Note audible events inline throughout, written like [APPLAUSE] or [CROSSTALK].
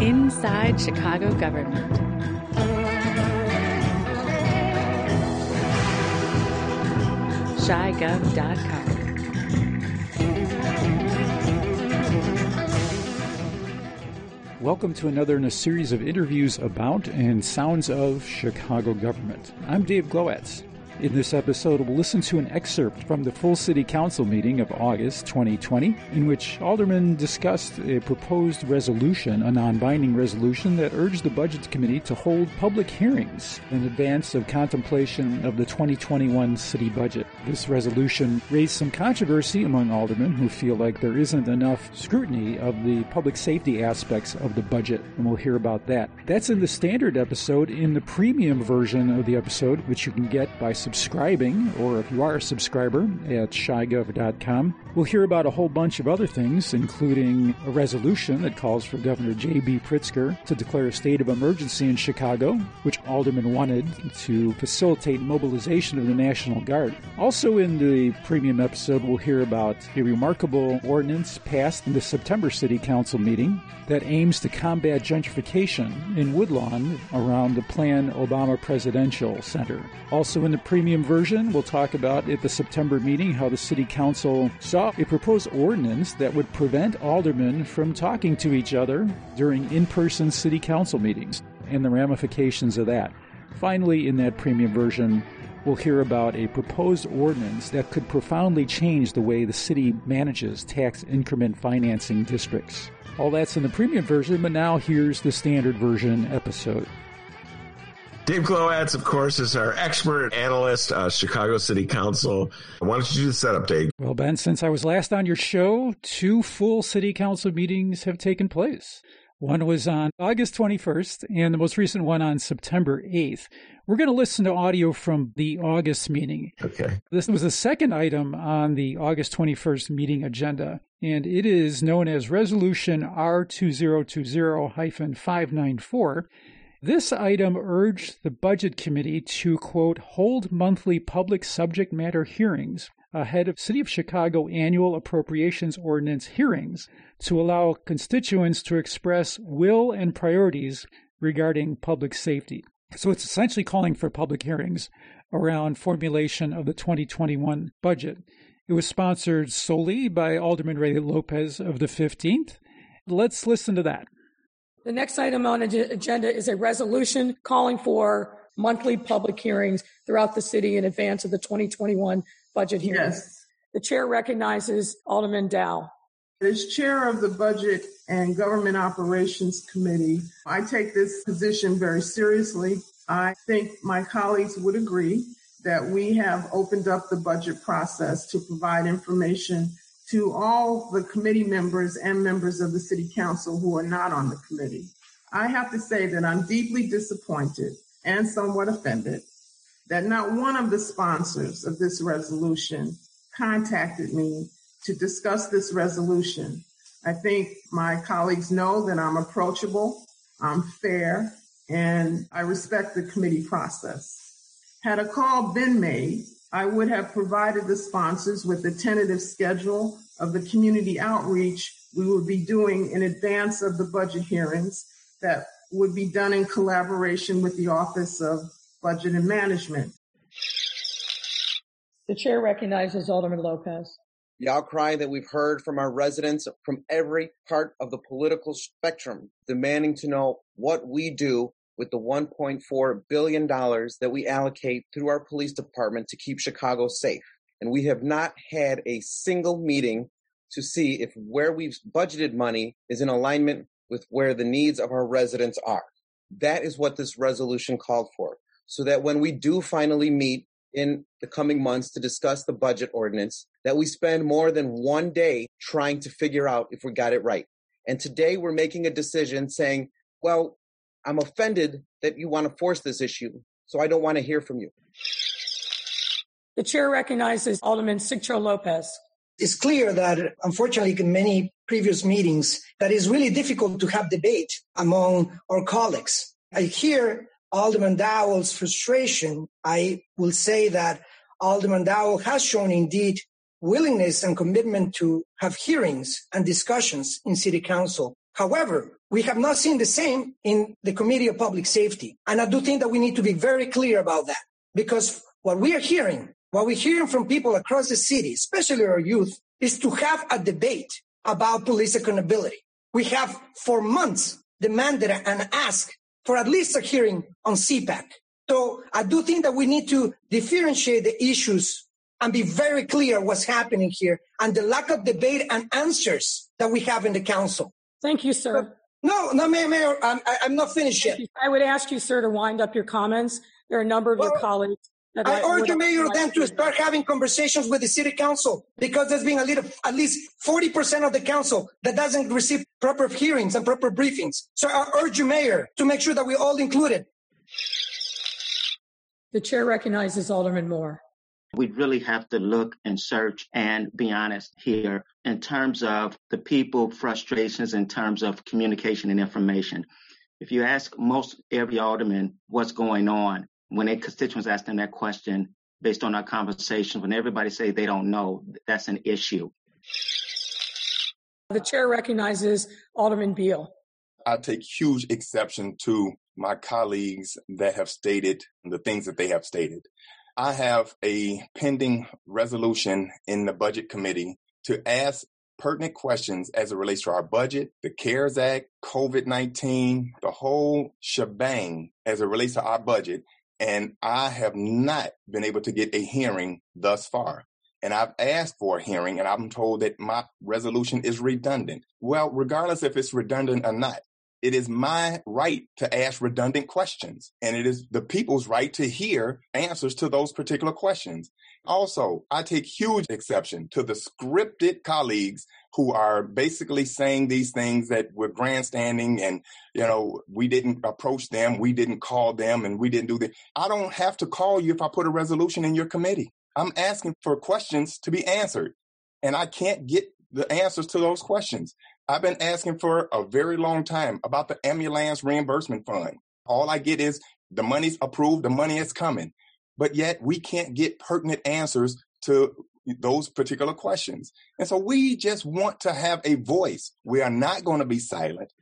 Inside Chicago Government. ChiGov.com. Welcome to another in a series of interviews about and sounds of Chicago government. I'm Dave Glowacz. In this episode, we'll listen to an excerpt from the full City Council meeting of August 2020, in which aldermen discussed a proposed resolution, a non binding resolution that urged the Budget Committee to hold public hearings in advance of contemplation of the 2021 city budget. This resolution raised some controversy among aldermen who feel like there isn't enough scrutiny of the public safety aspects of the budget, and we'll hear about that. That's in the standard episode. In the premium version of the episode, which you can get by subscribing, or if you are a subscriber at chigov.com, we'll hear about a whole bunch of other things, including a resolution that calls for Governor J.B. Pritzker to declare a state of emergency in Chicago, which aldermen wanted to facilitate mobilization of the National Guard. Also, in the premium episode, we'll hear about a remarkable ordinance passed in the September City Council meeting that aims to combat gentrification in Woodlawn around the planned Obama Presidential Center. Also, in the premium version, we'll talk about at the September meeting how the City Council saw a proposed ordinance that would prevent aldermen from talking to each other during in person City Council meetings and the ramifications of that. Finally, in that premium version, we'll hear about a proposed ordinance that could profoundly change the way the city manages tax increment financing districts. All that's in the premium version, but now here's the standard version episode. Dave Glowacz, of course, is our expert analyst, uh, Chicago City Council. Why don't you do the setup, Dave? Well, Ben, since I was last on your show, two full City Council meetings have taken place. One was on August 21st, and the most recent one on September 8th. We're going to listen to audio from the August meeting. Okay. This was the second item on the August 21st meeting agenda, and it is known as Resolution R2020 594. This item urged the Budget Committee to, quote, hold monthly public subject matter hearings ahead of City of Chicago annual appropriations ordinance hearings to allow constituents to express will and priorities regarding public safety. So it's essentially calling for public hearings around formulation of the 2021 budget. It was sponsored solely by Alderman Ray Lopez of the 15th. Let's listen to that. The next item on the agenda is a resolution calling for monthly public hearings throughout the city in advance of the 2021 budget hearings. Yes. The chair recognizes Alderman Dowell. As chair of the Budget and Government Operations Committee, I take this position very seriously. I think my colleagues would agree that we have opened up the budget process to provide information to all the committee members and members of the city council who are not on the committee. I have to say that I'm deeply disappointed and somewhat offended that not one of the sponsors of this resolution contacted me to discuss this resolution. I think my colleagues know that I'm approachable, I'm fair, and I respect the committee process. Had a call been made, I would have provided the sponsors with the tentative schedule of the community outreach we would be doing in advance of the budget hearings that would be done in collaboration with the Office of Budget and Management. The chair recognizes Alderman Lopez. The outcry that we've heard from our residents from every part of the political spectrum demanding to know what we do with the $1.4 billion that we allocate through our police department to keep Chicago safe. And we have not had a single meeting to see if where we've budgeted money is in alignment with where the needs of our residents are. That is what this resolution called for. So that when we do finally meet in the coming months to discuss the budget ordinance, that we spend more than one day trying to figure out if we got it right. And today we're making a decision saying, well, I'm offended that you want to force this issue, so I don't want to hear from you. The chair recognizes Alderman Sigcho Lopez. It's clear that, unfortunately, in many previous meetings, that it's really difficult to have debate among our colleagues. I hear Alderman Dowell's frustration. I will say that Alderman Dowell has shown indeed willingness and commitment to have hearings and discussions in City Council. However, we have not seen the same in the Committee of Public Safety. And I do think that we need to be very clear about that because what we are hearing, what we're hearing from people across the city, especially our youth, is to have a debate about police accountability. We have for months demanded and asked for at least a hearing on CPAC. So I do think that we need to differentiate the issues and be very clear what's happening here and the lack of debate and answers that we have in the council. Thank you, sir. No, no, Mayor, Mayor I'm, I'm not finished yet. I would ask you, sir, to wind up your comments. There are a number of well, your colleagues. I, I urge the Mayor then to start having conversations with the city council because there's been a little, at least 40% of the council that doesn't receive proper hearings and proper briefings. So I urge you, Mayor, to make sure that we're all included. The chair recognizes Alderman Moore. We really have to look and search and be honest here in terms of the people frustrations in terms of communication and information. If you ask most every alderman what's going on, when a constituents ask them that question based on our conversations, when everybody say they don't know, that's an issue. The chair recognizes Alderman Beal. I take huge exception to my colleagues that have stated the things that they have stated. I have a pending resolution in the budget committee to ask pertinent questions as it relates to our budget, the CARES Act, COVID 19, the whole shebang as it relates to our budget. And I have not been able to get a hearing thus far. And I've asked for a hearing and I'm told that my resolution is redundant. Well, regardless if it's redundant or not, it is my right to ask redundant questions and it is the people's right to hear answers to those particular questions. Also, I take huge exception to the scripted colleagues who are basically saying these things that we're grandstanding and, you know, we didn't approach them, we didn't call them, and we didn't do that. I don't have to call you if I put a resolution in your committee. I'm asking for questions to be answered, and I can't get the answers to those questions. I've been asking for a very long time about the ambulance reimbursement fund. All I get is the money's approved, the money is coming. But yet we can't get pertinent answers to those particular questions. And so we just want to have a voice. We are not going to be silent.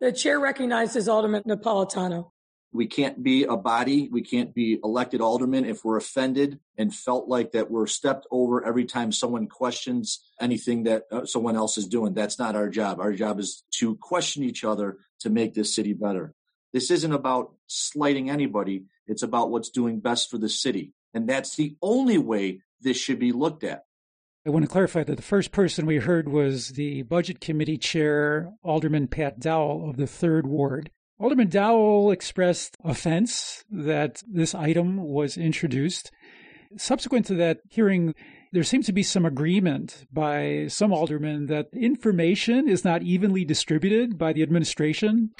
The chair recognizes Alderman Napolitano. We can't be a body. We can't be elected aldermen if we're offended and felt like that we're stepped over every time someone questions anything that uh, someone else is doing. That's not our job. Our job is to question each other to make this city better. This isn't about slighting anybody. It's about what's doing best for the city. And that's the only way this should be looked at. I want to clarify that the first person we heard was the Budget Committee Chair, Alderman Pat Dowell of the 3rd Ward. Alderman Dowell expressed offense that this item was introduced. Subsequent to that hearing, there seems to be some agreement by some aldermen that information is not evenly distributed by the administration.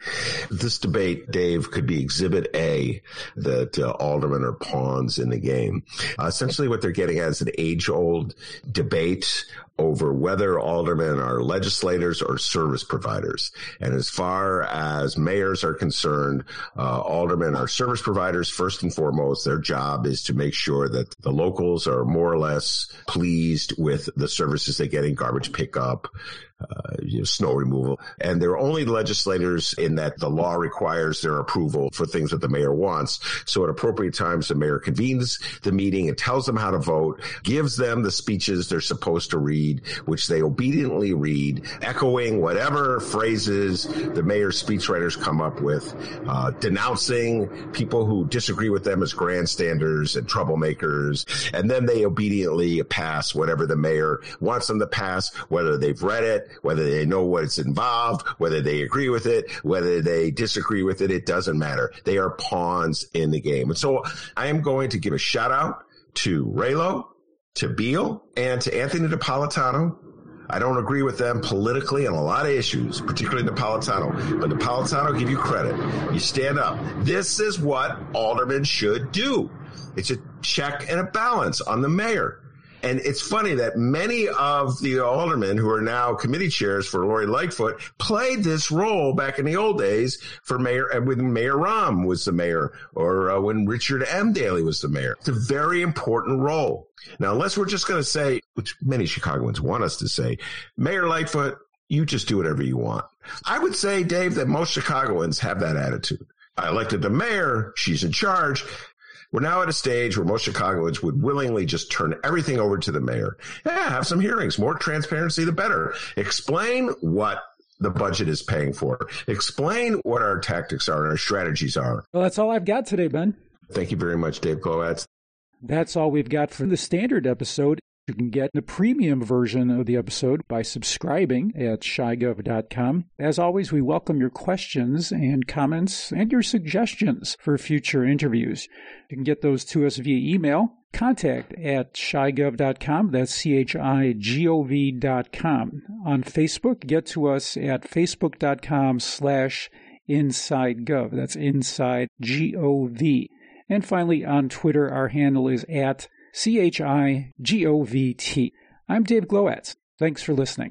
[LAUGHS] this debate, Dave, could be exhibit A that uh, aldermen are pawns in the game. Uh, essentially, what they're getting at is an age old debate over whether aldermen are legislators or service providers. And as far as mayors are concerned, uh, aldermen are service providers first and foremost. Their job is to make sure that the locals are more or less pleased with the services they get in garbage pickup, uh, you know, snow removal. And they're only legislators in that the law requires their approval for things that the mayor wants. So at appropriate times, the mayor convenes the meeting and tells them how to vote, gives them the speeches they're supposed to read, which they obediently read, echoing whatever phrases the mayor's speechwriters come up with, uh, denouncing people who disagree with them as grandstanders and troublemakers. And then they obediently pass whatever the mayor wants them to pass, whether they've read it, whether they know what's involved, whether they agree with it, whether they disagree with it, it doesn't matter. They are pawns in the game. And so I am going to give a shout out to Raylo, to Beal, and to Anthony Napolitano. I don't agree with them politically on a lot of issues, particularly Napolitano. But Napolitano, give you credit. You stand up. This is what aldermen should do. It's a check and a balance on the mayor. And it's funny that many of the aldermen who are now committee chairs for Lori Lightfoot played this role back in the old days for mayor, uh, when Mayor Rahm was the mayor or uh, when Richard M. Daley was the mayor. It's a very important role. Now, unless we're just going to say, which many Chicagoans want us to say, Mayor Lightfoot, you just do whatever you want. I would say, Dave, that most Chicagoans have that attitude. I elected the mayor. She's in charge. We're now at a stage where most Chicagoans would willingly just turn everything over to the mayor. Yeah, have some hearings. More transparency, the better. Explain what the budget is paying for. Explain what our tactics are and our strategies are. Well, that's all I've got today, Ben. Thank you very much, Dave Glowacz. That's all we've got for the standard episode. You can get the premium version of the episode by subscribing at chigov.com. As always, we welcome your questions and comments and your suggestions for future interviews. You can get those to us via email, contact at chigov.com. That's C-H-I-G-O-V.com. On Facebook, get to us at facebook.com slash insidegov. That's inside G-O-V. And finally, on Twitter, our handle is at C H I G O V T. I'm Dave Glowacz. Thanks for listening.